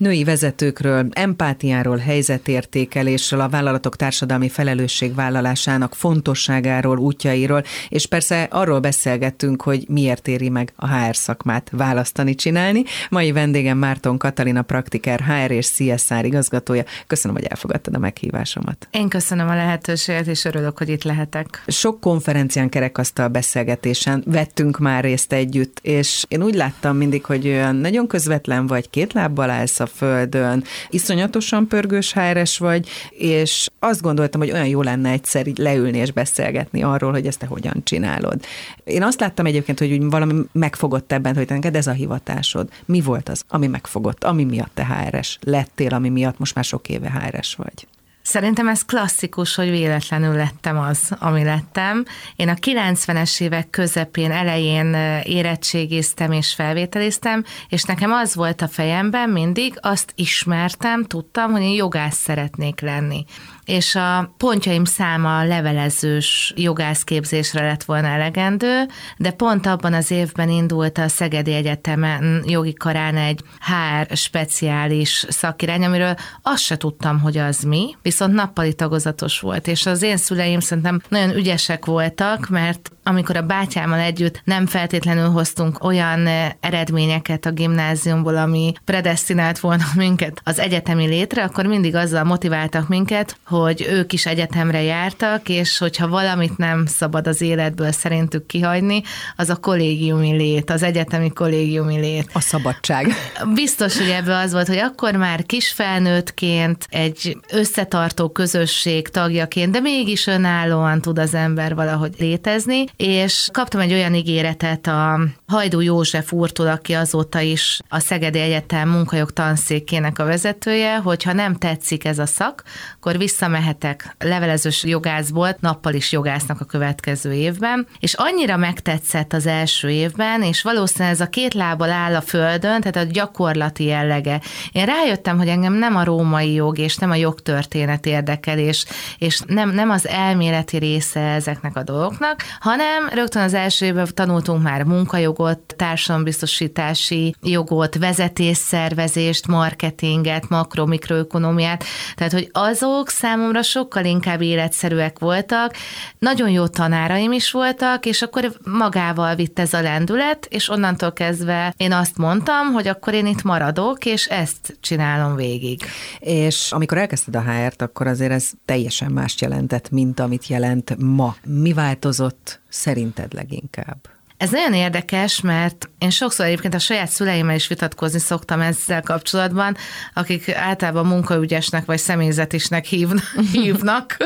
Női vezetőkről, empátiáról, helyzetértékelésről, a vállalatok társadalmi felelősségvállalásának fontosságáról, útjairól, és persze arról beszélgettünk, hogy miért éri meg a HR szakmát választani, csinálni. Mai vendégem Márton Katalina Praktiker, HR és CSR igazgatója. Köszönöm, hogy elfogadtad a meghívásomat. Én köszönöm a lehetőséget, és örülök, hogy itt lehetek. Sok konferencián kerekasztal beszélgetésen vettünk már részt együtt, és én úgy láttam mindig, hogy olyan nagyon közvetlen vagy, két lábbal állsz a földön, iszonyatosan pörgős háres vagy, és azt gondoltam, hogy olyan jó lenne egyszer így leülni és beszélgetni arról, hogy ezt te hogyan csinálod. Én azt láttam egyébként, hogy valami megfogott ebben, hogy neked ez a hivatásod. Mi volt az, ami megfogott, ami miatt te HRS lettél, ami miatt most már sok éve HRS vagy? Szerintem ez klasszikus, hogy véletlenül lettem az, ami lettem. Én a 90-es évek közepén, elején érettségiztem és felvételiztem, és nekem az volt a fejemben mindig, azt ismertem, tudtam, hogy én jogász szeretnék lenni és a pontjaim száma levelezős jogászképzésre lett volna elegendő, de pont abban az évben indult a Szegedi Egyetemen jogi karán egy HR speciális szakirány, amiről azt se tudtam, hogy az mi, viszont nappali tagozatos volt, és az én szüleim szerintem nagyon ügyesek voltak, mert amikor a bátyámmal együtt nem feltétlenül hoztunk olyan eredményeket a gimnáziumból, ami predestinált volna minket az egyetemi létre, akkor mindig azzal motiváltak minket, hogy ők is egyetemre jártak, és hogyha valamit nem szabad az életből szerintük kihagyni, az a kollégiumi lét, az egyetemi kollégiumi lét. A szabadság. Biztos, hogy ebből az volt, hogy akkor már kisfelnőttként, egy összetartó közösség tagjaként, de mégis önállóan tud az ember valahogy létezni, és kaptam egy olyan ígéretet a Hajdú József úrtól, aki azóta is a Szegedi Egyetem munkajog tanszékének a vezetője, hogy ha nem tetszik ez a szak, akkor visszamehetek levelezős jogászból, nappal is jogásznak a következő évben, és annyira megtetszett az első évben, és valószínűleg ez a két lábbal áll a földön, tehát a gyakorlati jellege. Én rájöttem, hogy engem nem a római jog és nem a jogtörténet érdekel, és, és nem, nem az elméleti része ezeknek a dolgoknak, hanem rögtön az első évben tanultunk már munkajogot, társadalombiztosítási jogot, vezetésszervezést, marketinget, makro-mikroökonomiát, tehát hogy azok számomra sokkal inkább életszerűek voltak, nagyon jó tanáraim is voltak, és akkor magával vitt ez a lendület, és onnantól kezdve én azt mondtam, hogy akkor én itt maradok, és ezt csinálom végig. És amikor elkezdted a HR-t, akkor azért ez teljesen mást jelentett, mint amit jelent ma. Mi változott szerinted leginkább? Ez nagyon érdekes, mert én sokszor egyébként a saját szüleimmel is vitatkozni szoktam ezzel kapcsolatban, akik általában munkaügyesnek vagy személyzetisnek hívnak.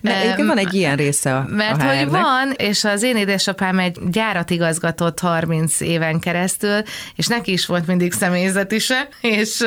Mert van egy ilyen része a Mert a hogy van, és az én édesapám egy gyárat igazgatott 30 éven keresztül, és neki is volt mindig személyzetise, és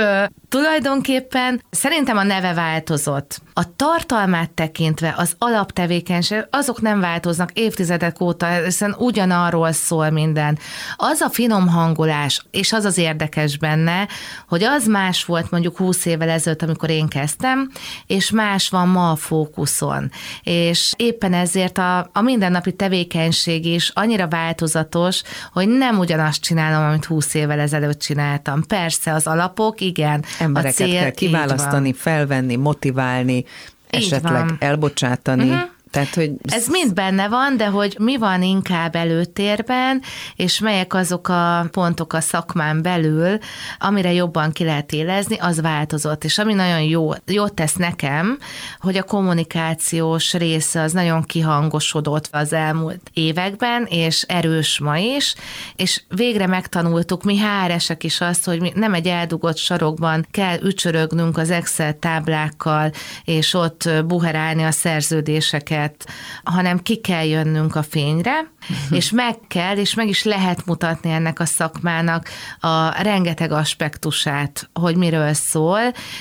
tulajdonképpen szerintem a neve változott. A tartalmát tekintve az alaptevékenység, azok nem változnak évtizedek óta, hiszen ugyanarról szól minden. Az a finom hangolás, és az az érdekes benne, hogy az más volt mondjuk 20 évvel ezelőtt, amikor én kezdtem, és más van ma a fókuszon. És éppen ezért a, a mindennapi tevékenység is annyira változatos, hogy nem ugyanazt csinálom, amit 20 évvel ezelőtt csináltam. Persze az alapok, igen. Embereket a cél, kell kiválasztani, felvenni, motiválni, esetleg elbocsátani. Uh-huh. Tehát, hogy... Ez mind benne van, de hogy mi van inkább előtérben, és melyek azok a pontok a szakmán belül, amire jobban ki lehet élezni, az változott. És ami nagyon jó, jót tesz nekem, hogy a kommunikációs része az nagyon kihangosodott az elmúlt években, és erős ma is, és végre megtanultuk mi háresek is azt, hogy mi nem egy eldugott sarokban kell ücsörögnünk az Excel táblákkal, és ott buherálni a szerződéseket, őket, hanem ki kell jönnünk a fényre, és meg kell, és meg is lehet mutatni ennek a szakmának a rengeteg aspektusát, hogy miről szól,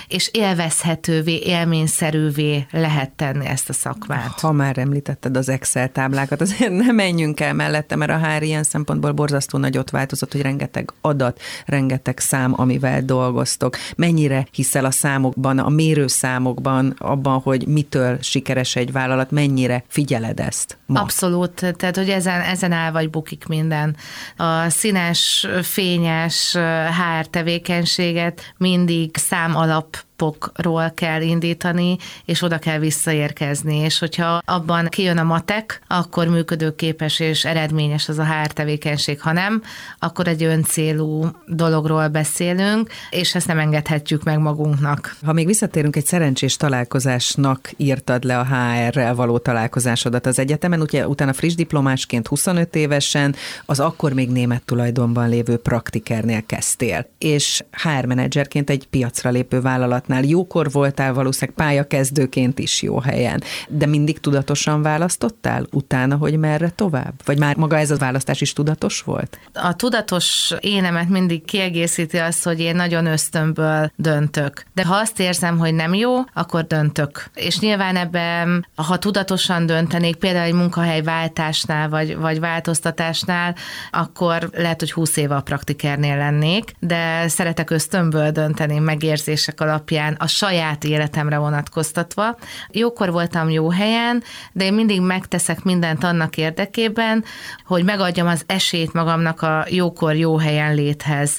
és élvezhetővé, élményszerűvé lehet tenni ezt a szakmát. Ha már említetted az Excel táblákat, azért nem menjünk el mellette, mert a HR ilyen szempontból borzasztó nagyot változott, hogy rengeteg adat, rengeteg szám, amivel dolgoztok. Mennyire hiszel a számokban, a mérőszámokban, abban, hogy mitől sikeres egy vállalat, mennyire figyeled ezt ma? Abszolút, tehát hogy ezen, ezen áll vagy bukik minden. A színes, fényes HR tevékenységet mindig szám alap alapokról kell indítani, és oda kell visszaérkezni, és hogyha abban kijön a matek, akkor működőképes és eredményes az a HR tevékenység, ha nem, akkor egy öncélú dologról beszélünk, és ezt nem engedhetjük meg magunknak. Ha még visszatérünk egy szerencsés találkozásnak írtad le a HR-rel való találkozásodat az egyetemen, ugye utána friss diplomásként 25 évesen az akkor még német tulajdonban lévő praktikernél kezdtél, és HR menedzserként egy piacra lépő vállalatnál vállalatnál jókor voltál, valószínűleg pályakezdőként is jó helyen, de mindig tudatosan választottál utána, hogy merre tovább? Vagy már maga ez a választás is tudatos volt? A tudatos énemet mindig kiegészíti az, hogy én nagyon ösztönből döntök. De ha azt érzem, hogy nem jó, akkor döntök. És nyilván ebben, ha tudatosan döntenék, például egy munkahelyváltásnál, vagy, vagy változtatásnál, akkor lehet, hogy 20 éve a praktikernél lennék, de szeretek ösztönből dönteni, megérzések alapján, alapján a saját életemre vonatkoztatva. Jókor voltam jó helyen, de én mindig megteszek mindent annak érdekében, hogy megadjam az esélyt magamnak a jókor jó helyen léthez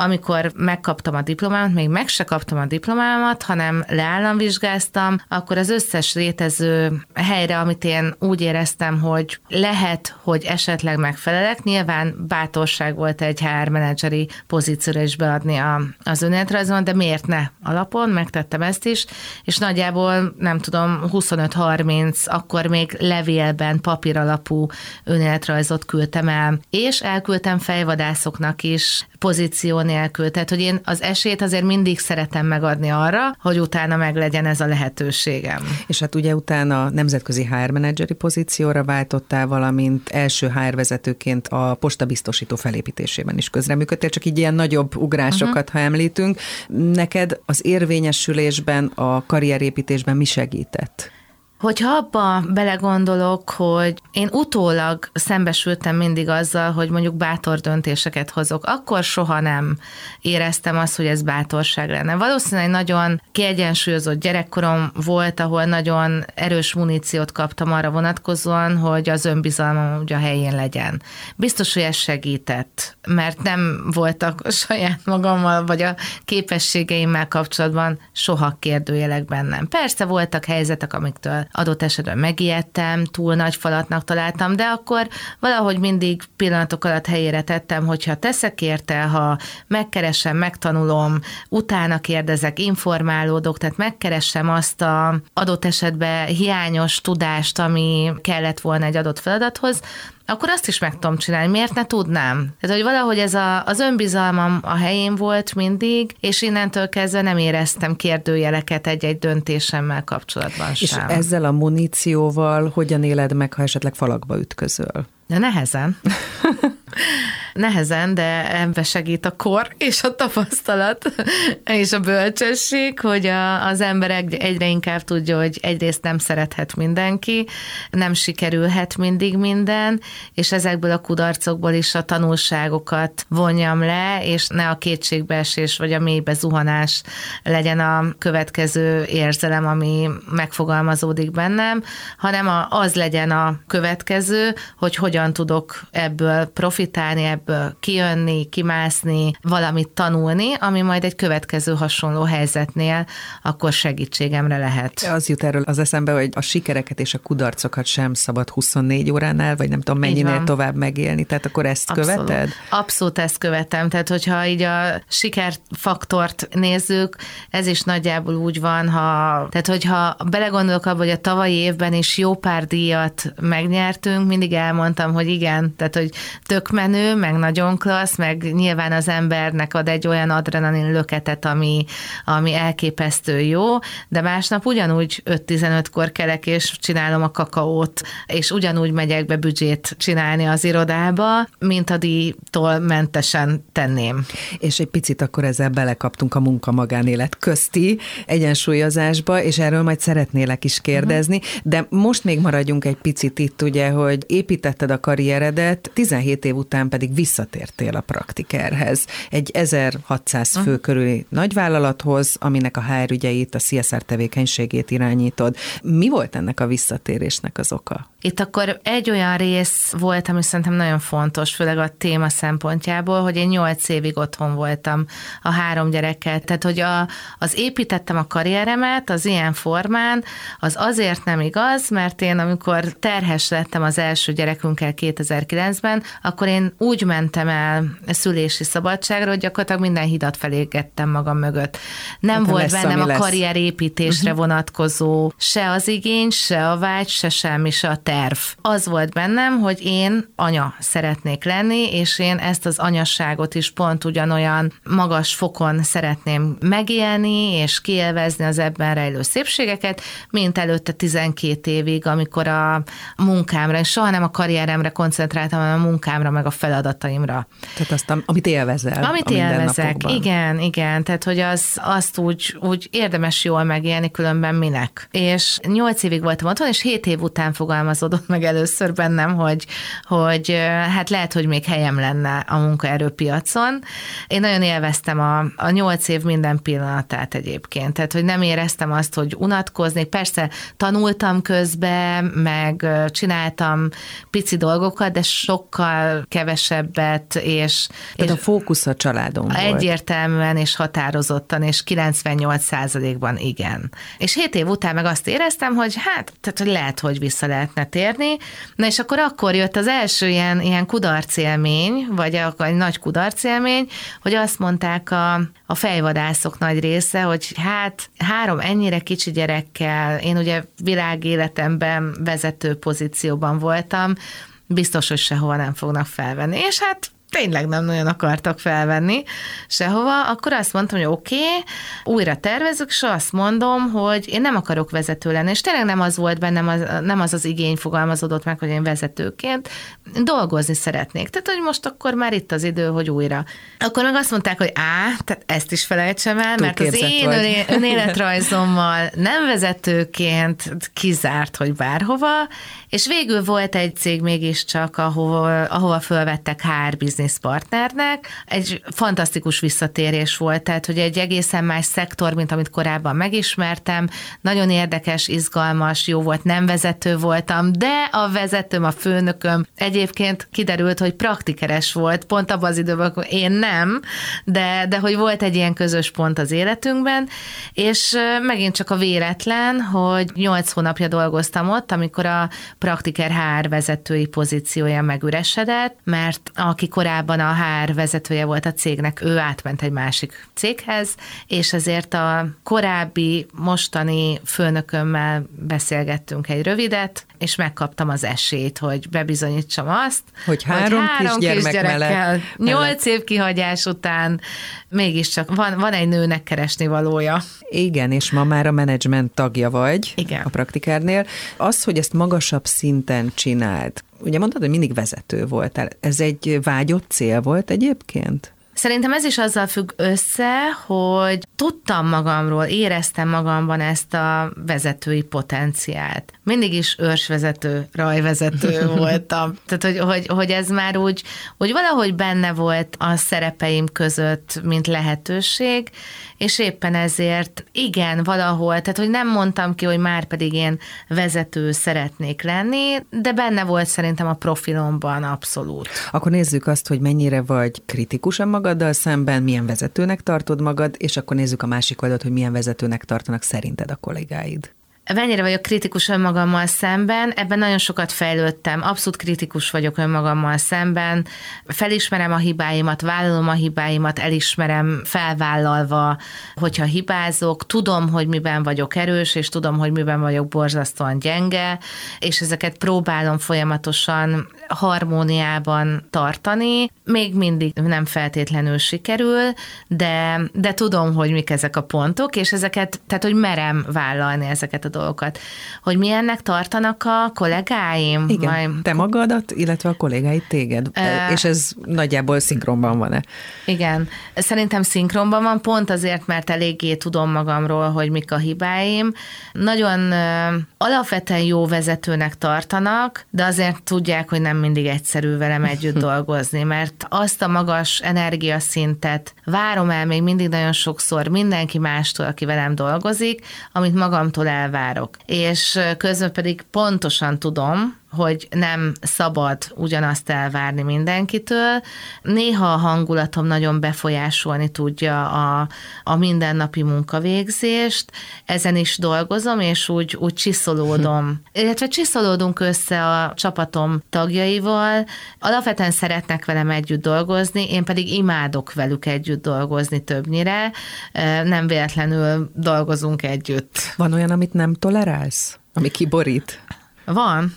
amikor megkaptam a diplomámat, még meg se kaptam a diplomámat, hanem leállamvizsgáztam, akkor az összes létező helyre, amit én úgy éreztem, hogy lehet, hogy esetleg megfelelek, nyilván bátorság volt egy HR menedzseri pozícióra is beadni a, az önéletrajzon, de miért ne alapon, megtettem ezt is, és nagyjából nem tudom, 25-30, akkor még levélben papíralapú önéletrajzot küldtem el, és elküldtem fejvadászoknak is pozíció nélkül. Tehát, hogy én az esélyt azért mindig szeretem megadni arra, hogy utána meg legyen ez a lehetőségem. És hát ugye utána nemzetközi HR menedzseri pozícióra váltottál, valamint első HR vezetőként a postabiztosító felépítésében is közreműködtél, csak így ilyen nagyobb ugrásokat, uh-huh. ha említünk. Neked az érvényesülésben, a karrierépítésben mi segített? Hogyha abba belegondolok, hogy én utólag szembesültem mindig azzal, hogy mondjuk bátor döntéseket hozok, akkor soha nem éreztem azt, hogy ez bátorság lenne. Valószínűleg nagyon kiegyensúlyozott gyerekkorom volt, ahol nagyon erős muníciót kaptam arra vonatkozóan, hogy az önbizalmam ugye a helyén legyen. Biztos, hogy ez segített, mert nem voltak saját magammal, vagy a képességeimmel kapcsolatban soha kérdőjelek bennem. Persze voltak helyzetek, amiktől adott esetben megijedtem, túl nagy falatnak találtam, de akkor valahogy mindig pillanatok alatt helyére tettem, hogyha teszek érte, ha megkeresem, megtanulom, utána kérdezek, informálódok, tehát megkeresem azt a adott esetben hiányos tudást, ami kellett volna egy adott feladathoz, akkor azt is meg tudom csinálni. Miért ne tudnám? Tehát, hogy valahogy ez a, az önbizalmam a helyén volt mindig, és innentől kezdve nem éreztem kérdőjeleket egy-egy döntésemmel kapcsolatban sem. És ezzel a munícióval hogyan éled meg, ha esetleg falakba ütközöl? De nehezen. nehezen, de ebbe segít a kor és a tapasztalat és a bölcsesség, hogy a, az ember egyre inkább tudja, hogy egyrészt nem szerethet mindenki, nem sikerülhet mindig minden, és ezekből a kudarcokból is a tanulságokat vonjam le, és ne a kétségbeesés vagy a mélybe zuhanás legyen a következő érzelem, ami megfogalmazódik bennem, hanem az legyen a következő, hogy hogyan tudok ebből profitálni, ebből kijönni, kimászni, valamit tanulni, ami majd egy következő hasonló helyzetnél akkor segítségemre lehet. Az jut erről az eszembe, hogy a sikereket és a kudarcokat sem szabad 24 óránál, vagy nem tudom mennyinél tovább megélni, tehát akkor ezt Abszolút. követed? Abszolút ezt követem, tehát hogyha így a sikerfaktort nézzük, ez is nagyjából úgy van, ha, tehát hogyha belegondolok abba, hogy a tavalyi évben is jó pár díjat megnyertünk, mindig elmondtam, hogy igen, tehát hogy tök menő, meg nagyon klassz, meg nyilván az embernek ad egy olyan adrenalin löketet, ami, ami elképesztő jó, de másnap ugyanúgy 5-15-kor kelek, és csinálom a kakaót, és ugyanúgy megyek be büdzsét csinálni az irodába, mint a díjtól mentesen tenném. És egy picit akkor ezzel belekaptunk a munka-magánélet közti egyensúlyozásba, és erről majd szeretnélek is kérdezni, de most még maradjunk egy picit itt, ugye, hogy építetted a karrieredet, 17 év után pedig visszatértél a praktikerhez. Egy 1600 fő körüli nagyvállalathoz, aminek a HR ügyeit, a CSR tevékenységét irányítod. Mi volt ennek a visszatérésnek az oka? Itt akkor egy olyan rész volt, ami szerintem nagyon fontos, főleg a téma szempontjából, hogy én nyolc évig otthon voltam a három gyerekkel. Tehát, hogy a, az építettem a karrieremet az ilyen formán, az azért nem igaz, mert én amikor terhes lettem az első gyerekünkkel 2009-ben, akkor én úgy mentem el szülési szabadságra, hogy gyakorlatilag minden hidat felégettem magam mögött. Nem hát volt lesz, bennem a karrierépítésre uh-huh. vonatkozó se az igény, se a vágy, se semmi, se a terv. Az volt bennem, hogy én anya szeretnék lenni, és én ezt az anyasságot is pont ugyanolyan magas fokon szeretném megélni, és kielvezni az ebben rejlő szépségeket, mint előtte 12 évig, amikor a munkámra, és soha nem a karrieremre koncentráltam, hanem a munkámra, meg a feladataimra. Tehát azt, amit élvezel. Amit élvezek, igen, igen. Tehát, hogy az, azt úgy, úgy érdemes jól megélni, különben minek. És nyolc évig voltam otthon, és hét év után fogalmazódott meg először bennem, hogy, hogy hát lehet, hogy még helyem lenne a munkaerőpiacon. Én nagyon élveztem a, a nyolc év minden pillanatát egyébként. Tehát, hogy nem éreztem azt, hogy unatkozni. Persze tanultam közben, meg csináltam pici dolgokat, de sokkal kevesebbet, és... Tehát és a fókusz a családon volt. Egyértelműen és határozottan, és 98 ban igen. És hét év után meg azt éreztem, hogy hát, tehát hogy lehet, hogy vissza lehetne térni. Na és akkor akkor jött az első ilyen, ilyen kudarcélmény, vagy egy nagy kudarcélmény, hogy azt mondták a, a fejvadászok nagy része, hogy hát három ennyire kicsi gyerekkel, én ugye világéletemben vezető pozícióban voltam, biztos, hogy sehova nem fognak felvenni. És hát tényleg nem nagyon akartak felvenni sehova, akkor azt mondtam, hogy oké, okay, újra tervezük, és azt mondom, hogy én nem akarok vezető lenni, és tényleg nem az volt bennem, az, nem az az igény fogalmazódott meg, hogy én vezetőként dolgozni szeretnék. Tehát, hogy most akkor már itt az idő, hogy újra. Akkor meg azt mondták, hogy á, tehát ezt is felejtsem el, mert az én vagy. önéletrajzommal nem vezetőként kizárt, hogy bárhova, és végül volt egy cég mégiscsak, ahol, ahova fölvettek HR business partnernek. Egy fantasztikus visszatérés volt, tehát hogy egy egészen más szektor, mint amit korábban megismertem. Nagyon érdekes, izgalmas, jó volt, nem vezető voltam, de a vezetőm, a főnököm egyébként kiderült, hogy praktikeres volt, pont abban az időben, akkor én nem, de, de hogy volt egy ilyen közös pont az életünkben, és megint csak a véletlen, hogy nyolc hónapja dolgoztam ott, amikor a praktiker HR vezetői pozíciója megüresedett, mert aki korábban a HR vezetője volt a cégnek, ő átment egy másik céghez, és ezért a korábbi, mostani főnökömmel beszélgettünk egy rövidet, és megkaptam az esélyt, hogy bebizonyítsam azt, hogy három, hogy három kisgyerekkel, nyolc év kihagyás után mégiscsak van, van egy nőnek keresni valója. Igen, és ma már a menedzsment tagja vagy Igen. a praktikárnél. Az, hogy ezt magasabb szinten csináld, ugye mondtad, hogy mindig vezető voltál. Ez egy vágyott cél volt egyébként? Szerintem ez is azzal függ össze, hogy tudtam magamról, éreztem magamban ezt a vezetői potenciált. Mindig is őrsvezető, rajvezető voltam. Tehát, hogy, hogy, hogy ez már úgy, hogy valahogy benne volt a szerepeim között, mint lehetőség, és éppen ezért igen, valahol, tehát hogy nem mondtam ki, hogy már pedig én vezető szeretnék lenni, de benne volt szerintem a profilomban abszolút. Akkor nézzük azt, hogy mennyire vagy kritikusan magaddal szemben, milyen vezetőnek tartod magad, és akkor nézzük a másik oldalt, hogy milyen vezetőnek tartanak szerinted a kollégáid. Mennyire vagyok kritikus önmagammal szemben, ebben nagyon sokat fejlődtem, abszolút kritikus vagyok önmagammal szemben, felismerem a hibáimat, vállalom a hibáimat, elismerem felvállalva, hogyha hibázok, tudom, hogy miben vagyok erős, és tudom, hogy miben vagyok borzasztóan gyenge, és ezeket próbálom folyamatosan harmóniában tartani. Még mindig nem feltétlenül sikerül, de, de tudom, hogy mik ezek a pontok, és ezeket, tehát hogy merem vállalni ezeket a dolgokat. Hogy milyennek tartanak a kollégáim? Igen, Majd... te magadat, illetve a kollégáid téged. Uh, és ez nagyjából szinkronban van-e? Igen, szerintem szinkronban van, pont azért, mert eléggé tudom magamról, hogy mik a hibáim. Nagyon alapvetően jó vezetőnek tartanak, de azért tudják, hogy nem mindig egyszerű velem együtt dolgozni, mert azt a magas energiaszintet várom el még mindig nagyon sokszor mindenki mástól, aki velem dolgozik, amit magamtól elvárok. És közben pedig pontosan tudom, hogy nem szabad ugyanazt elvárni mindenkitől. Néha a hangulatom nagyon befolyásolni tudja a, a mindennapi munkavégzést, ezen is dolgozom, és úgy, úgy csiszolódom. Illetve csiszolódunk össze a csapatom tagjaival, alapvetően szeretnek velem együtt dolgozni, én pedig imádok velük együtt dolgozni többnyire, nem véletlenül dolgozunk együtt. Van olyan, amit nem tolerálsz? Ami kiborít? Van.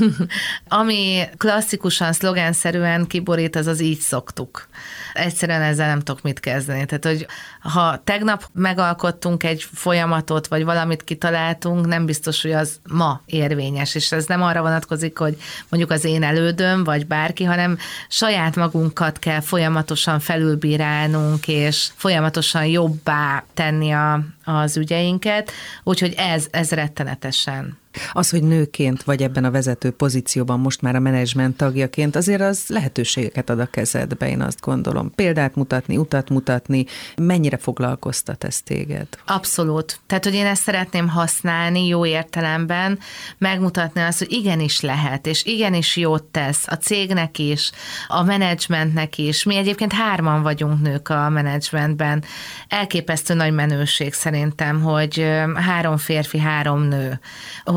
Ami klasszikusan, szlogenszerűen kiborít, az az így szoktuk. Egyszerűen ezzel nem tudok mit kezdeni. Tehát, hogy ha tegnap megalkottunk egy folyamatot, vagy valamit kitaláltunk, nem biztos, hogy az ma érvényes, és ez nem arra vonatkozik, hogy mondjuk az én elődöm, vagy bárki, hanem saját magunkat kell folyamatosan felülbírálnunk, és folyamatosan jobbá tenni a, az ügyeinket, úgyhogy ez, ez rettenetesen az, hogy nőként vagy ebben a vezető pozícióban most már a menedzsment tagjaként, azért az lehetőségeket ad a kezedbe, én azt gondolom. Példát mutatni, utat mutatni, mennyire foglalkoztat ez téged? Abszolút. Tehát, hogy én ezt szeretném használni jó értelemben, megmutatni azt, hogy igenis lehet, és igenis jót tesz a cégnek is, a menedzsmentnek is. Mi egyébként hárman vagyunk nők a menedzsmentben. Elképesztő nagy menőség szerintem, hogy három férfi, három nő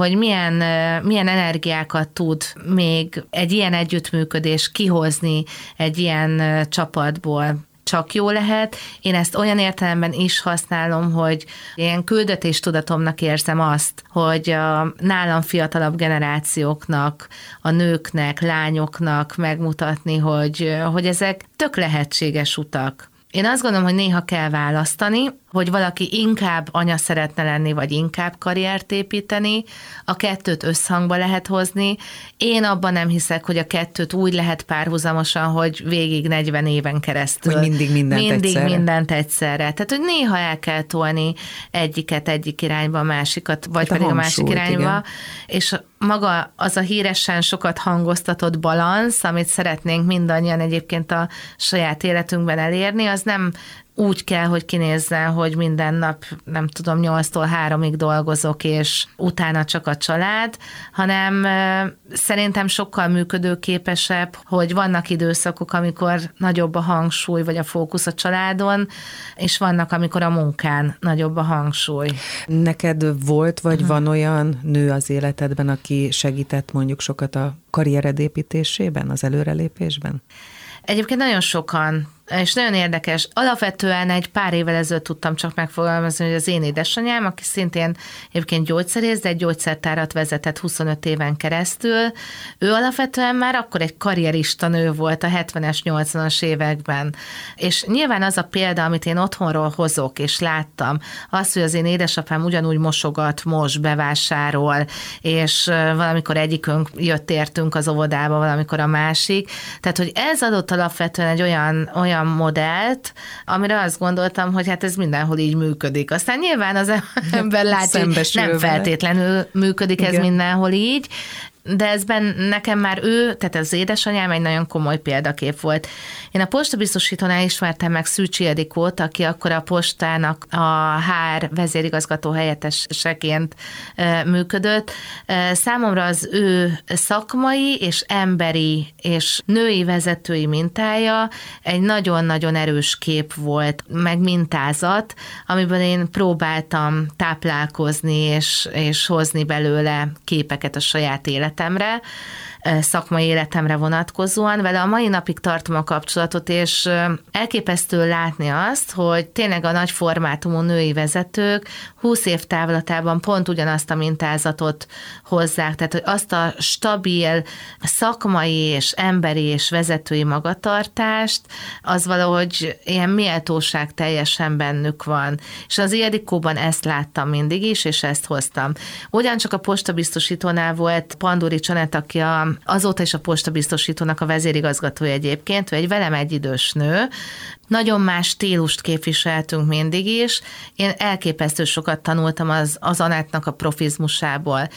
hogy milyen, milyen energiákat tud még egy ilyen együttműködés kihozni egy ilyen csapatból csak jó lehet. Én ezt olyan értelemben is használom, hogy ilyen küldetéstudatomnak érzem azt, hogy a nálam fiatalabb generációknak, a nőknek, lányoknak megmutatni, hogy, hogy ezek tök lehetséges utak. Én azt gondolom, hogy néha kell választani, hogy valaki inkább anya szeretne lenni, vagy inkább karriert építeni, a kettőt összhangba lehet hozni. Én abban nem hiszek, hogy a kettőt úgy lehet párhuzamosan, hogy végig 40 éven keresztül. Hogy mindig mindent mindig egyszerre. mindent egyszerre. Tehát, hogy néha el kell tolni egyiket egyik irányba, a másikat, vagy hát pedig a, másik irányba. Igen. És maga az a híresen sokat hangoztatott balansz, amit szeretnénk mindannyian egyébként a saját életünkben elérni, az nem úgy kell, hogy kinézzen, hogy minden nap, nem tudom, 8-tól 3-ig dolgozok, és utána csak a család, hanem szerintem sokkal működőképesebb, hogy vannak időszakok, amikor nagyobb a hangsúly, vagy a fókusz a családon, és vannak, amikor a munkán nagyobb a hangsúly. Neked volt, vagy uh-huh. van olyan nő az életedben, aki segített mondjuk sokat a karriered építésében, az előrelépésben? Egyébként nagyon sokan és nagyon érdekes. Alapvetően egy pár évvel ezelőtt tudtam csak megfogalmazni, hogy az én édesanyám, aki szintén egyébként gyógyszerész, de egy gyógyszertárat vezetett 25 éven keresztül, ő alapvetően már akkor egy karrierista nő volt a 70-es, 80-as években. És nyilván az a példa, amit én otthonról hozok, és láttam, az, hogy az én édesapám ugyanúgy mosogat, most bevásárol, és valamikor egyikünk jött értünk az óvodába, valamikor a másik. Tehát, hogy ez adott alapvetően egy olyan, olyan olyan modellt, amire azt gondoltam, hogy hát ez mindenhol így működik. Aztán nyilván az ember látja, hogy nem feltétlenül működik Igen. ez mindenhol így, de ez ben, nekem már ő, tehát az édesanyám egy nagyon komoly példakép volt. Én a postabiztosítónál ismertem meg Szűcsi Edikót, aki akkor a postának a HR vezérigazgató helyetteseként működött. Számomra az ő szakmai és emberi és női vezetői mintája egy nagyon-nagyon erős kép volt, meg mintázat, amiből én próbáltam táplálkozni és, és hozni belőle képeket a saját életemre. szakmai életemre vonatkozóan. Vele a mai napig tartom a kapcsolatot, és elképesztő látni azt, hogy tényleg a nagy formátumú női vezetők 20 év távlatában pont ugyanazt a mintázatot hozzák, tehát hogy azt a stabil szakmai és emberi és vezetői magatartást, az valahogy ilyen méltóság teljesen bennük van. És az Ildikóban ezt láttam mindig is, és ezt hoztam. Ugyancsak a postabiztosítónál volt Panduri Csanet, aki a, azóta is a postabiztosítónak a vezérigazgatója egyébként, ő egy velem egy idős nő, nagyon más stílust képviseltünk mindig is. Én elképesztő sokat tanultam az, az Anettnak a profizmusából.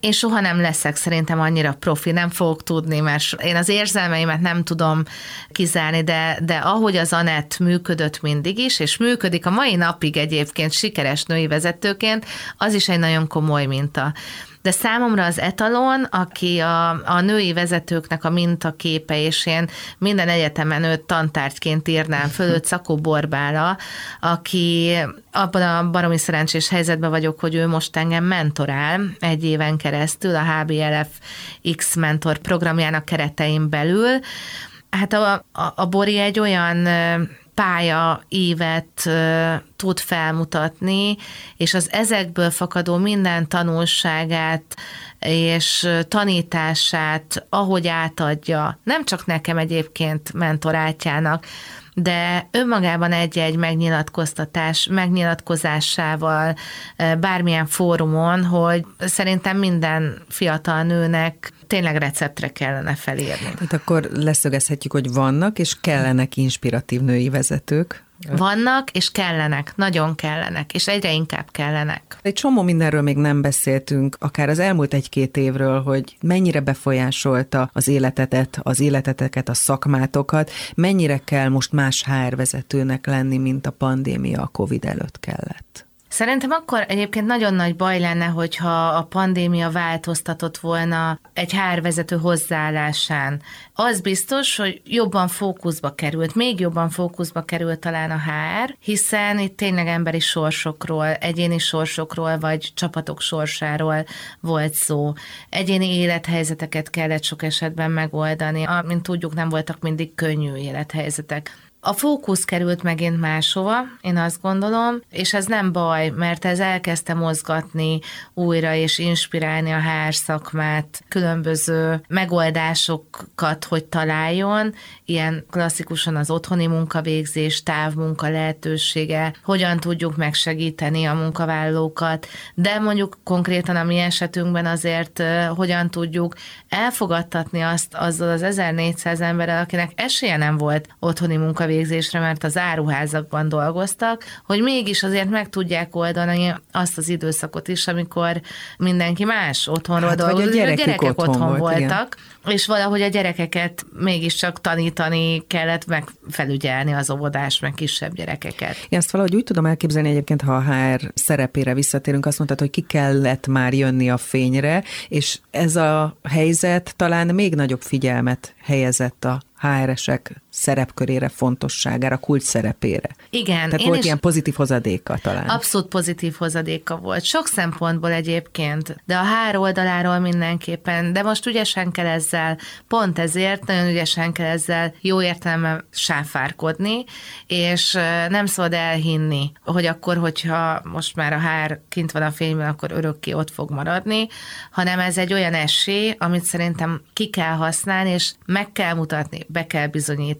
Én soha nem leszek szerintem annyira profi, nem fogok tudni, mert én az érzelmeimet nem tudom kizárni, de, de ahogy az Anett működött mindig is, és működik a mai napig egyébként sikeres női vezetőként, az is egy nagyon komoly minta de számomra az etalon, aki a, a női vezetőknek a mintaképe, és én minden egyetemen őt tantárgyként írnám föl, őt Szakó Borbála, aki abban a baromi szerencsés helyzetben vagyok, hogy ő most engem mentorál egy éven keresztül a HBLF X mentor programjának keretein belül. Hát a, a, a Bori egy olyan pálya évet tud felmutatni, és az ezekből fakadó minden tanulságát és tanítását, ahogy átadja, nem csak nekem egyébként mentorátjának, de önmagában egy-egy megnyilatkoztatás, megnyilatkozásával bármilyen fórumon, hogy szerintem minden fiatal nőnek tényleg receptre kellene felírni. Tehát akkor leszögezhetjük, hogy vannak és kellenek inspiratív női vezetők, vannak, és kellenek, nagyon kellenek, és egyre inkább kellenek. Egy csomó mindenről még nem beszéltünk, akár az elmúlt egy-két évről, hogy mennyire befolyásolta az életetet, az életeteket, a szakmátokat, mennyire kell most más HR vezetőnek lenni, mint a pandémia a COVID előtt kellett. Szerintem akkor egyébként nagyon nagy baj lenne, hogyha a pandémia változtatott volna egy hárvezető hozzáállásán. Az biztos, hogy jobban fókuszba került, még jobban fókuszba került talán a HR, hiszen itt tényleg emberi sorsokról, egyéni sorsokról, vagy csapatok sorsáról volt szó. Egyéni élethelyzeteket kellett sok esetben megoldani, mint tudjuk, nem voltak mindig könnyű élethelyzetek. A fókusz került megint máshova, én azt gondolom, és ez nem baj, mert ez elkezdte mozgatni újra és inspirálni a HR szakmát, különböző megoldásokat, hogy találjon, ilyen klasszikusan az otthoni munkavégzés, távmunka lehetősége, hogyan tudjuk megsegíteni a munkavállalókat, de mondjuk konkrétan a mi esetünkben azért hogyan tudjuk elfogadtatni azt azzal az 1400 emberrel, akinek esélye nem volt otthoni munkavégzés, munkavégzésre, mert az áruházakban dolgoztak, hogy mégis azért meg tudják oldani azt az időszakot is, amikor mindenki más otthonról hát, dolgozott, a, a gyerekek otthon, otthon volt, voltak, igen. és valahogy a gyerekeket mégiscsak tanítani kellett, meg felügyelni az óvodás, meg kisebb gyerekeket. Én ezt valahogy úgy tudom elképzelni egyébként, ha a HR szerepére visszatérünk, azt mondtad, hogy ki kellett már jönni a fényre, és ez a helyzet talán még nagyobb figyelmet helyezett a HR-esek szerepkörére, fontosságára, kulcs szerepére. Igen. Tehát volt ilyen pozitív hozadéka talán. Abszolút pozitív hozadéka volt. Sok szempontból egyébként, de a HR oldaláról mindenképpen, de most ügyesen kell ezzel, pont ezért nagyon ügyesen kell ezzel jó értelemben sáfárkodni, és nem szabad elhinni, hogy akkor, hogyha most már a HR kint van a fényben, akkor örökké ott fog maradni, hanem ez egy olyan esély, amit szerintem ki kell használni, és meg kell mutatni, be kell bizonyítani,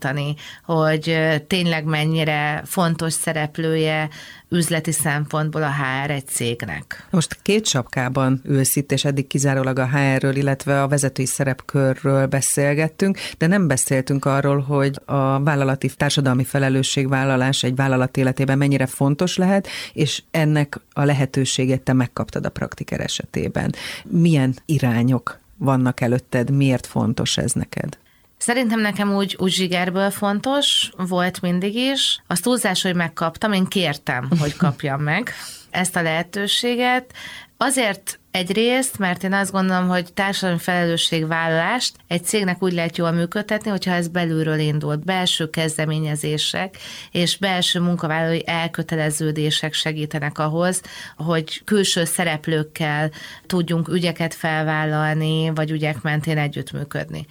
hogy tényleg mennyire fontos szereplője üzleti szempontból a HR egy cégnek. Most két sapkában ülsz itt, és eddig kizárólag a HR-ről, illetve a vezetői szerepkörről beszélgettünk, de nem beszéltünk arról, hogy a vállalati társadalmi felelősségvállalás egy vállalat életében mennyire fontos lehet, és ennek a lehetőséget te megkaptad a praktiker esetében. Milyen irányok vannak előtted, miért fontos ez neked? Szerintem nekem úgy, úgy zsigerből fontos, volt mindig is. Az túlzás, hogy megkaptam, én kértem, hogy kapjam meg ezt a lehetőséget. Azért Egyrészt, mert én azt gondolom, hogy társadalmi felelősségvállalást egy cégnek úgy lehet jól működtetni, hogyha ez belülről indul, belső kezdeményezések és belső munkavállalói elköteleződések segítenek ahhoz, hogy külső szereplőkkel tudjunk ügyeket felvállalni, vagy ügyek mentén együttműködni.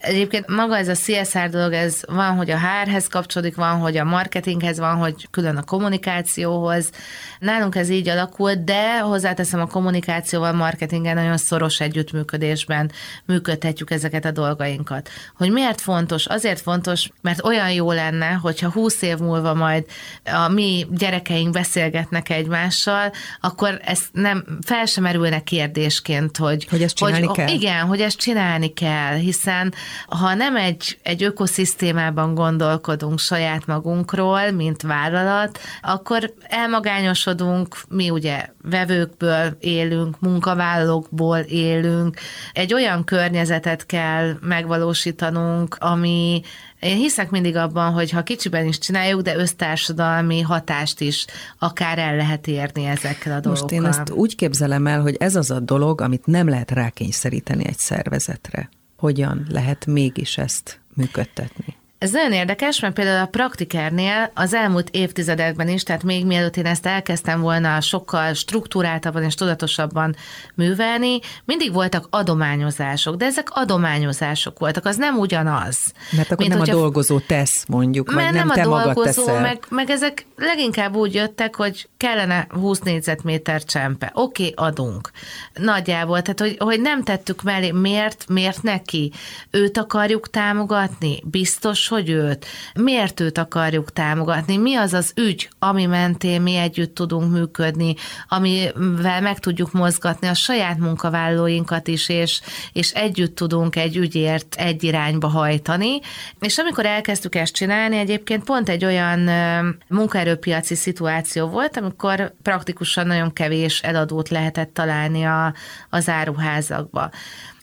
Egyébként maga ez a CSR dolog, ez van, hogy a HR-hez kapcsolódik, van, hogy a marketinghez, van, hogy külön a kommunikációhoz. Nálunk ez így alakult, de hozzáteszem a kommunikációval, marketingen nagyon szoros együttműködésben működtetjük ezeket a dolgainkat. Hogy miért fontos? Azért fontos, mert olyan jó lenne, hogyha húsz év múlva majd a mi gyerekeink beszélgetnek egymással, akkor ez nem fel sem merülne kérdésként, hogy, hogy ezt csinálni hogy, kell. Igen, hogy ezt csinálni kell, hiszen ha nem egy, egy ökoszisztémában gondolkodunk saját magunkról, mint vállalat, akkor elmagányosodunk, mi ugye vevőkből élünk, munkavállalókból élünk, egy olyan környezetet kell megvalósítanunk, ami én hiszek mindig abban, hogy ha kicsiben is csináljuk, de össztársadalmi hatást is akár el lehet érni ezekkel a dolgokkal. Most én ezt úgy képzelem el, hogy ez az a dolog, amit nem lehet rákényszeríteni egy szervezetre hogyan lehet mégis ezt működtetni? Ez nagyon érdekes, mert például a praktikernél az elmúlt évtizedekben is, tehát még mielőtt én ezt elkezdtem volna sokkal struktúráltabban és tudatosabban művelni, mindig voltak adományozások, de ezek adományozások voltak, az nem ugyanaz. Mert akkor mint nem a dolgozó tesz, mondjuk, mert vagy nem, nem te a magad dolgozó, teszel. meg, meg ezek leginkább úgy jöttek, hogy kellene 20 négyzetméter csempe. Oké, okay, adunk. Nagyjából, tehát hogy, hogy nem tettük mellé, miért, miért neki? Őt akarjuk támogatni? Biztos, hogy őt? Miért őt akarjuk támogatni? Mi az az ügy, ami mentén mi együtt tudunk működni, amivel meg tudjuk mozgatni a saját munkavállalóinkat is, és, és együtt tudunk egy ügyért egy irányba hajtani. És amikor elkezdtük ezt csinálni, egyébként pont egy olyan munkaerőpiaci szituáció volt, amikor praktikusan nagyon kevés eladót lehetett találni a, az áruházakba.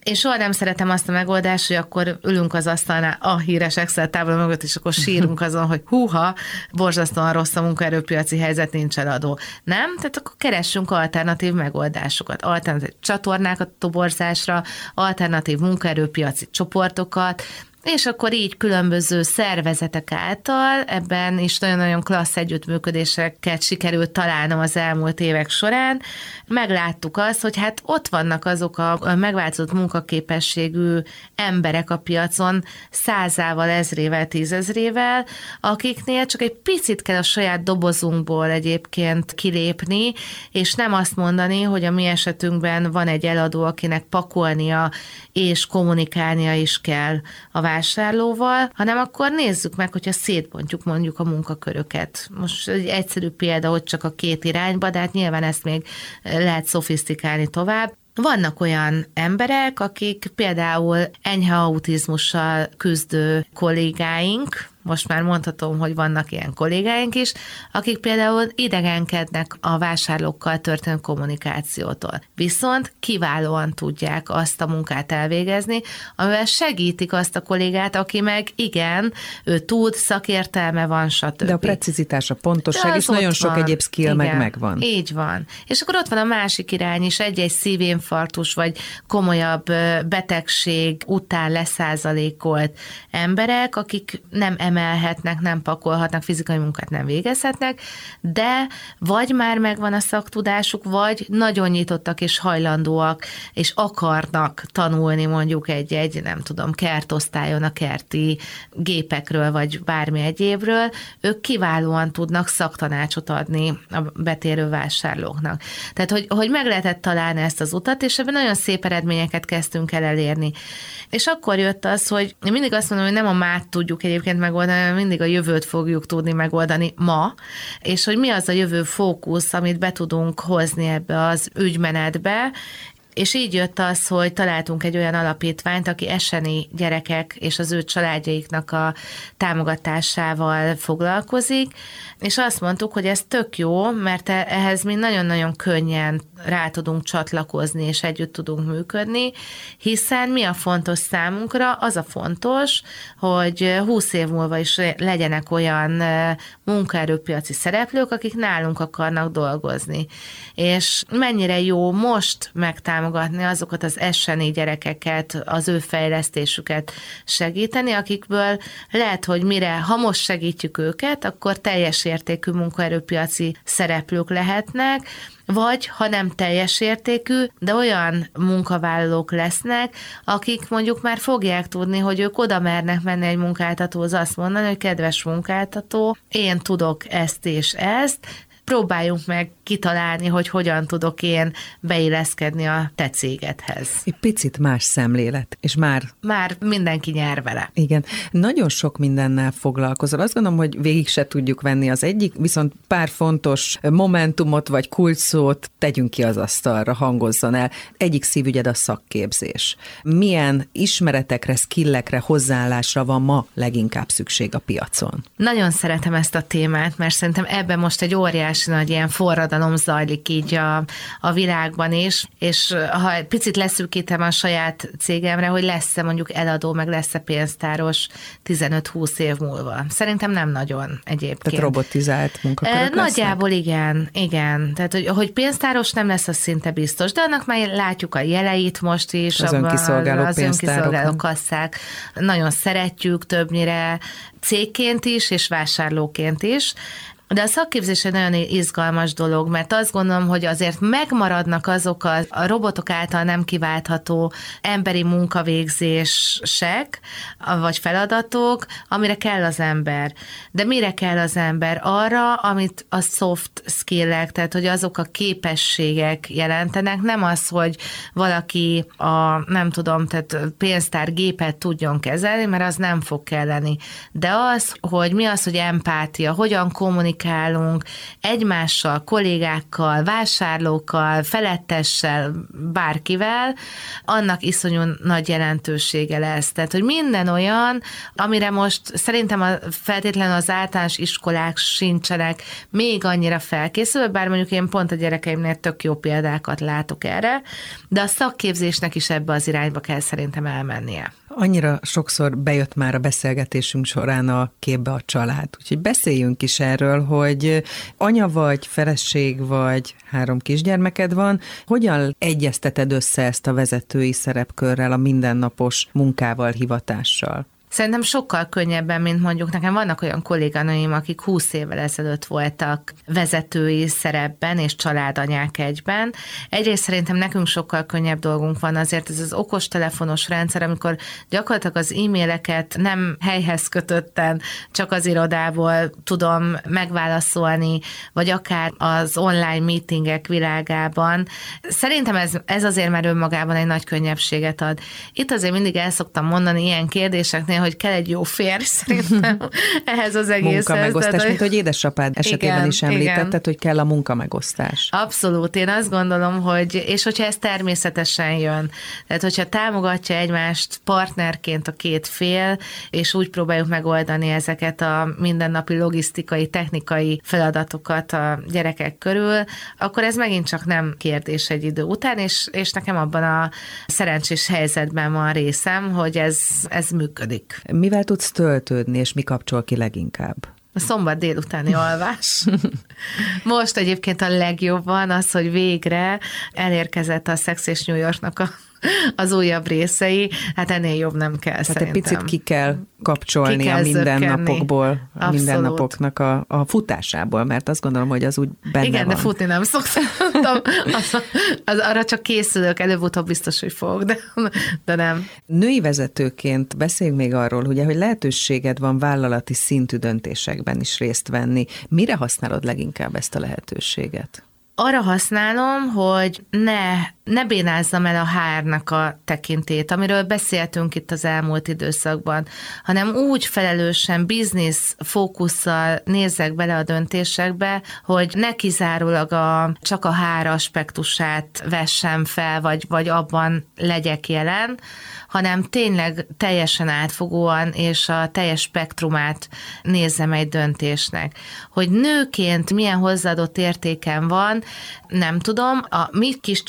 Én soha nem szeretem azt a megoldást, hogy akkor ülünk az asztalnál a híres Excel tábla mögött, és akkor sírunk azon, hogy húha, borzasztóan rossz a munkaerőpiaci helyzet, nincs eladó. Nem? Tehát akkor keressünk alternatív megoldásokat, alternatív csatornákat toborzásra, alternatív munkaerőpiaci csoportokat, és akkor így különböző szervezetek által ebben is nagyon-nagyon klassz együttműködéseket sikerült találnom az elmúlt évek során. Megláttuk azt, hogy hát ott vannak azok a megváltozott munkaképességű emberek a piacon százával, ezrével, tízezrével, akiknél csak egy picit kell a saját dobozunkból egyébként kilépni, és nem azt mondani, hogy a mi esetünkben van egy eladó, akinek pakolnia és kommunikálnia is kell a vásárlóval, hanem akkor nézzük meg, hogyha szétbontjuk mondjuk a munkaköröket. Most egy egyszerű példa, hogy csak a két irányba, de hát nyilván ezt még lehet szofisztikálni tovább. Vannak olyan emberek, akik például enyhe autizmussal küzdő kollégáink, most már mondhatom, hogy vannak ilyen kollégáink is, akik például idegenkednek a vásárlókkal történő kommunikációtól. Viszont kiválóan tudják azt a munkát elvégezni, amivel segítik azt a kollégát, aki meg igen, ő tud, szakértelme van, stb. De a precizitás, a pontosság, és nagyon sok van. egyéb skill igen, meg megvan. Így van. És akkor ott van a másik irány is, egy-egy szívinfarktus, vagy komolyabb betegség után leszázalékolt emberek, akik nem emelhetnek, nem pakolhatnak, fizikai munkát nem végezhetnek, de vagy már megvan a szaktudásuk, vagy nagyon nyitottak és hajlandóak, és akarnak tanulni mondjuk egy-egy, nem tudom, kertosztályon a kerti gépekről, vagy bármi egyébről, ők kiválóan tudnak szaktanácsot adni a betérő vásárlóknak. Tehát, hogy, hogy meg lehetett találni ezt az utat, és ebben nagyon szép eredményeket kezdtünk el elérni. És akkor jött az, hogy én mindig azt mondom, hogy nem a mát tudjuk egyébként megoldani, hanem mindig a jövőt fogjuk tudni megoldani ma, és hogy mi az a jövő fókusz, amit be tudunk hozni ebbe az ügymenetbe, és így jött az, hogy találtunk egy olyan alapítványt, aki eseni gyerekek és az ő családjaiknak a támogatásával foglalkozik, és azt mondtuk, hogy ez tök jó, mert e- ehhez mi nagyon-nagyon könnyen rá tudunk csatlakozni, és együtt tudunk működni, hiszen mi a fontos számunkra? Az a fontos, hogy 20 év múlva is legyenek olyan munkaerőpiaci szereplők, akik nálunk akarnak dolgozni. És mennyire jó most megtámogatni azokat az eseni gyerekeket, az ő fejlesztésüket segíteni, akikből lehet, hogy mire, ha most segítjük őket, akkor teljes értékű munkaerőpiaci szereplők lehetnek, vagy ha nem teljes értékű, de olyan munkavállalók lesznek, akik mondjuk már fogják tudni, hogy ők oda mernek menni egy munkáltatóhoz azt mondani, hogy kedves munkáltató, én tudok ezt és ezt, próbáljunk meg kitalálni, hogy hogyan tudok én beilleszkedni a te cégedhez. Egy picit más szemlélet, és már... Már mindenki nyer vele. Igen. Nagyon sok mindennel foglalkozol. Azt gondolom, hogy végig se tudjuk venni az egyik, viszont pár fontos momentumot vagy kulcsszót tegyünk ki az asztalra, hangozzon el. Egyik szívügyed a szakképzés. Milyen ismeretekre, skillekre, hozzáállásra van ma leginkább szükség a piacon? Nagyon szeretem ezt a témát, mert szerintem ebben most egy óriási nagy ilyen forradalom zajlik így a, a világban is, és ha picit leszűkítem a saját cégemre, hogy lesz-e mondjuk eladó, meg lesz-e pénztáros 15-20 év múlva. Szerintem nem nagyon egyébként. Tehát robotizált munkakörök Nagyjából lesznek? igen, igen. Tehát, hogy, hogy pénztáros nem lesz, az szinte biztos, de annak már látjuk a jeleit most is. Az önkiszolgáló az önkiszolgáló kasszák. Nagyon szeretjük többnyire cégként is, és vásárlóként is. De a szakképzés egy nagyon izgalmas dolog, mert azt gondolom, hogy azért megmaradnak azok a, a robotok által nem kiváltható emberi munkavégzések, vagy feladatok, amire kell az ember. De mire kell az ember? Arra, amit a soft skillek, tehát hogy azok a képességek jelentenek, nem az, hogy valaki a, nem tudom, tehát pénztár gépet tudjon kezelni, mert az nem fog kelleni. De az, hogy mi az, hogy empátia, hogyan kommunikálni, kommunikálunk egymással, kollégákkal, vásárlókkal, felettessel, bárkivel, annak iszonyú nagy jelentősége lesz. Tehát, hogy minden olyan, amire most szerintem a, feltétlenül az általános iskolák sincsenek még annyira felkészülve, bár mondjuk én pont a gyerekeimnél tök jó példákat látok erre, de a szakképzésnek is ebbe az irányba kell szerintem elmennie. Annyira sokszor bejött már a beszélgetésünk során a képbe a család. Úgyhogy beszéljünk is erről, hogy anya vagy, feleség vagy, három kisgyermeked van. Hogyan egyezteted össze ezt a vezetői szerepkörrel, a mindennapos munkával, hivatással? Szerintem sokkal könnyebben, mint mondjuk nekem vannak olyan kolléganőim, akik 20 évvel ezelőtt voltak vezetői szerepben és családanyák egyben. Egyrészt szerintem nekünk sokkal könnyebb dolgunk van, azért ez az okostelefonos rendszer, amikor gyakorlatilag az e-maileket nem helyhez kötötten, csak az irodából tudom megválaszolni, vagy akár az online meetingek világában. Szerintem ez, ez azért már önmagában egy nagy könnyebbséget ad. Itt azért mindig el szoktam mondani ilyen kérdéseknél, hogy kell egy jó férj szerintem ehhez az egészhez. Munkamegosztás, tehát, mint hogy édesapád esetében igen, is említetted, igen. hogy kell a munkamegosztás. Abszolút, én azt gondolom, hogy, és hogyha ez természetesen jön, tehát hogyha támogatja egymást partnerként a két fél, és úgy próbáljuk megoldani ezeket a mindennapi logisztikai, technikai feladatokat a gyerekek körül, akkor ez megint csak nem kérdés egy idő után, és, és nekem abban a szerencsés helyzetben van részem, hogy ez, ez működik működik. Mivel tudsz töltődni, és mi kapcsol ki leginkább? A szombat délutáni alvás. Most egyébként a legjobban az, hogy végre elérkezett a Sex és New Yorknak a az újabb részei, hát ennél jobb nem kell Tehát szerintem. egy picit ki kell kapcsolni ki kell a mindennapokból, a mindennapoknak a, a futásából, mert azt gondolom, hogy az úgy benne Igen, van. de futni nem szoktam. az, az, arra csak készülök, előbb-utóbb biztos, hogy fogok, de, de nem. Női vezetőként beszéljünk még arról, ugye, hogy lehetőséged van vállalati szintű döntésekben is részt venni. Mire használod leginkább ezt a lehetőséget? arra használom, hogy ne ne bénázzam el a hárnak a tekintét, amiről beszéltünk itt az elmúlt időszakban, hanem úgy felelősen, biznisz fókusszal nézzek bele a döntésekbe, hogy ne kizárólag a, csak a hár aspektusát vessem fel, vagy, vagy abban legyek jelen, hanem tényleg teljesen átfogóan és a teljes spektrumát nézzem egy döntésnek. Hogy nőként milyen hozzáadott értéken van, nem tudom, a mi kis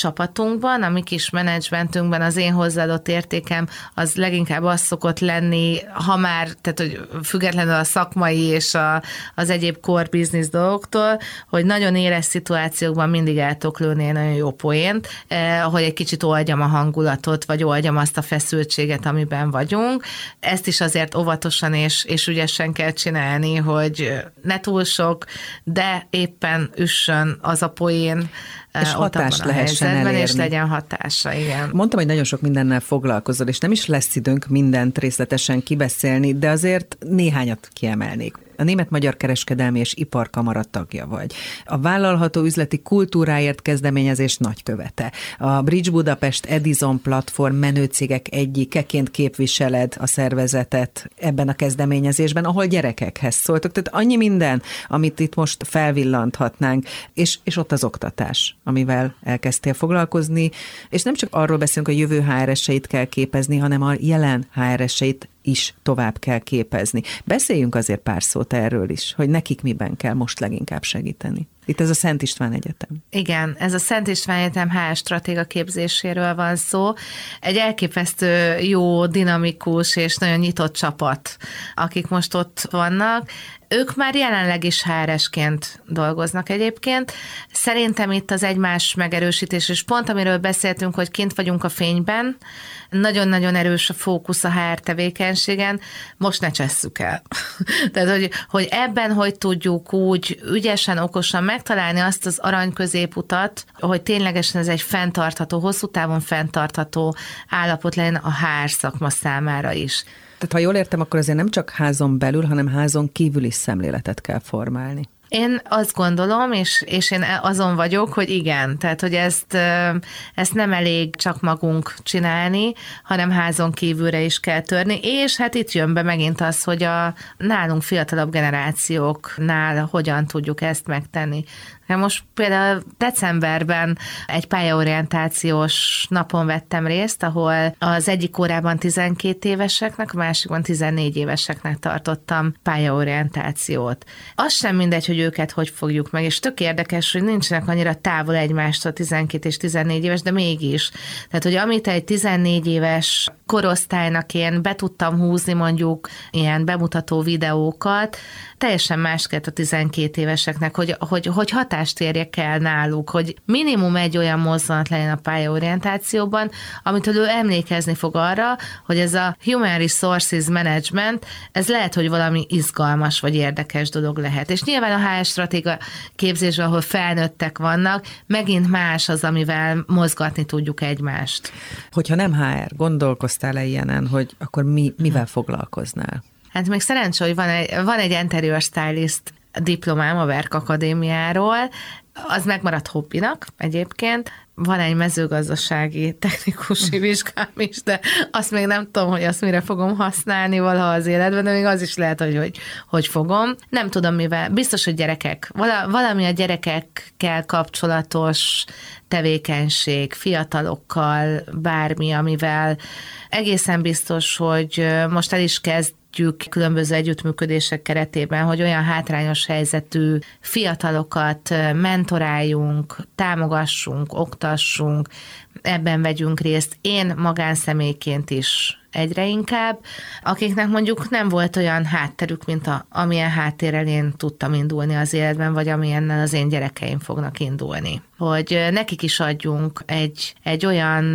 csapatunkban, a mi kis menedzsmentünkben az én hozzáadott értékem az leginkább az szokott lenni, ha már, tehát hogy függetlenül a szakmai és a, az egyéb core business dolgoktól, hogy nagyon éles szituációkban mindig el tudok lőni nagyon jó poént, eh, hogy egy kicsit oldjam a hangulatot, vagy oldjam azt a feszültséget, amiben vagyunk. Ezt is azért óvatosan és, és ügyesen kell csinálni, hogy ne túl sok, de éppen üssön az a poén, és hatást lehessen elérni. És legyen hatása, igen. Mondtam, hogy nagyon sok mindennel foglalkozol, és nem is lesz időnk mindent részletesen kibeszélni, de azért néhányat kiemelnék a Német-Magyar Kereskedelmi és Iparkamara tagja vagy. A vállalható üzleti kultúráért kezdeményezés nagykövete. A Bridge Budapest Edison platform menőcégek egyikeként képviseled a szervezetet ebben a kezdeményezésben, ahol gyerekekhez szóltok. Tehát annyi minden, amit itt most felvillanthatnánk, és, és ott az oktatás, amivel elkezdtél foglalkozni, és nem csak arról beszélünk, hogy a jövő HRS-eit kell képezni, hanem a jelen HRS-eit is tovább kell képezni. Beszéljünk azért pár szót erről is, hogy nekik miben kell most leginkább segíteni. Itt ez a Szent István Egyetem. Igen, ez a Szent István Egyetem HR stratéga képzéséről van szó. Egy elképesztő jó, dinamikus és nagyon nyitott csapat, akik most ott vannak. Ők már jelenleg is HR-esként dolgoznak egyébként. Szerintem itt az egymás megerősítés, és pont amiről beszéltünk, hogy kint vagyunk a fényben, nagyon-nagyon erős a fókusz a HR tevékenységen, most ne csesszük el. Tehát, hogy, hogy ebben hogy tudjuk úgy ügyesen, okosan megtalálni azt az arany középutat, hogy ténylegesen ez egy fenntartható, hosszú távon fenntartható állapot legyen a HR szakma számára is. Tehát ha jól értem, akkor azért nem csak házon belül, hanem házon kívül is szemléletet kell formálni. Én azt gondolom, és, és én azon vagyok, hogy igen, tehát hogy ezt, ezt nem elég csak magunk csinálni, hanem házon kívülre is kell törni, és hát itt jön be megint az, hogy a nálunk fiatalabb generációknál hogyan tudjuk ezt megtenni. Most például decemberben egy pályaorientációs napon vettem részt, ahol az egyik órában 12 éveseknek, a másikban 14 éveseknek tartottam pályaorientációt. Az sem mindegy, hogy őket hogy fogjuk meg, és tök érdekes, hogy nincsenek annyira távol egymástól 12 és 14 éves, de mégis. Tehát, hogy amit egy 14 éves korosztálynak én be tudtam húzni mondjuk ilyen bemutató videókat, teljesen más kellett a 12 éveseknek, hogy, hogy, hogy hatást érjek el náluk, hogy minimum egy olyan mozzanat legyen a pályaorientációban, amit ő emlékezni fog arra, hogy ez a Human Resources Management, ez lehet, hogy valami izgalmas vagy érdekes dolog lehet. És nyilván a HR stratéga képzésben, ahol felnőttek vannak, megint más az, amivel mozgatni tudjuk egymást. Hogyha nem HR, gondolkoztál-e ilyenen, hogy akkor mi, mivel foglalkoznál? Hát még szerencsé, hogy van egy, van egy interior stylist diplomám a Verk Akadémiáról, az megmaradt hobbinak egyébként. Van egy mezőgazdasági technikusi vizsgám is, de azt még nem tudom, hogy azt mire fogom használni valaha az életben, de még az is lehet, hogy hogy, hogy fogom. Nem tudom mivel. Biztos, hogy gyerekek. Vala, valami a gyerekekkel kapcsolatos tevékenység, fiatalokkal, bármi, amivel egészen biztos, hogy most el is kezd segítjük különböző együttműködések keretében, hogy olyan hátrányos helyzetű fiatalokat mentoráljunk, támogassunk, oktassunk, ebben vegyünk részt. Én magánszemélyként is egyre inkább, akiknek mondjuk nem volt olyan hátterük, mint a, amilyen háttérrel én tudtam indulni az életben, vagy amilyennel az én gyerekeim fognak indulni. Hogy nekik is adjunk egy, egy olyan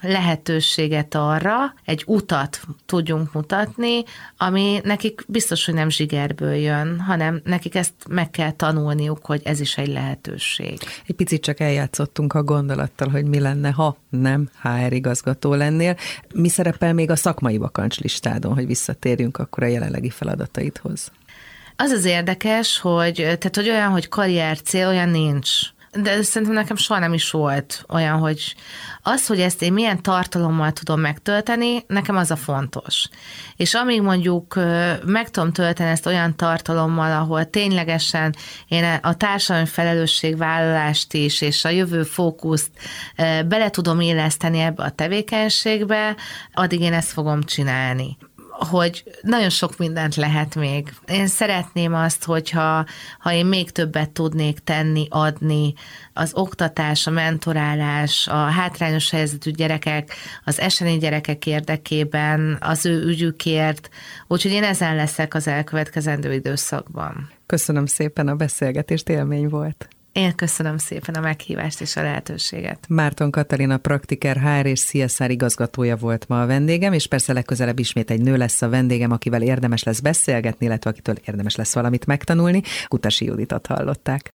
lehetőséget arra, egy utat tudjunk mutatni, ami nekik biztos, hogy nem zsigerből jön, hanem nekik ezt meg kell tanulniuk, hogy ez is egy lehetőség. Egy picit csak eljátszottunk a gondolattal, hogy mi lenne, ha nem HR igazgató lennél. Mi szerepel még a szakmai listádon, hogy visszatérjünk akkor a jelenlegi feladataidhoz? Az az érdekes, hogy, tehát, hogy olyan, hogy karrier cél, olyan nincs de szerintem nekem soha nem is volt olyan, hogy az, hogy ezt én milyen tartalommal tudom megtölteni, nekem az a fontos. És amíg mondjuk meg tudom tölteni ezt olyan tartalommal, ahol ténylegesen én a társadalmi felelősségvállalást is, és a jövő fókuszt bele tudom illeszteni ebbe a tevékenységbe, addig én ezt fogom csinálni hogy nagyon sok mindent lehet még. Én szeretném azt, hogyha ha én még többet tudnék tenni, adni, az oktatás, a mentorálás, a hátrányos helyzetű gyerekek, az eseni gyerekek érdekében, az ő ügyükért, úgyhogy én ezen leszek az elkövetkezendő időszakban. Köszönöm szépen a beszélgetést, élmény volt. Én köszönöm szépen a meghívást és a lehetőséget. Márton Katalina praktiker HR és CSR igazgatója volt ma a vendégem, és persze legközelebb ismét egy nő lesz a vendégem, akivel érdemes lesz beszélgetni, illetve akitől érdemes lesz valamit megtanulni. Kutasi Juditot hallották.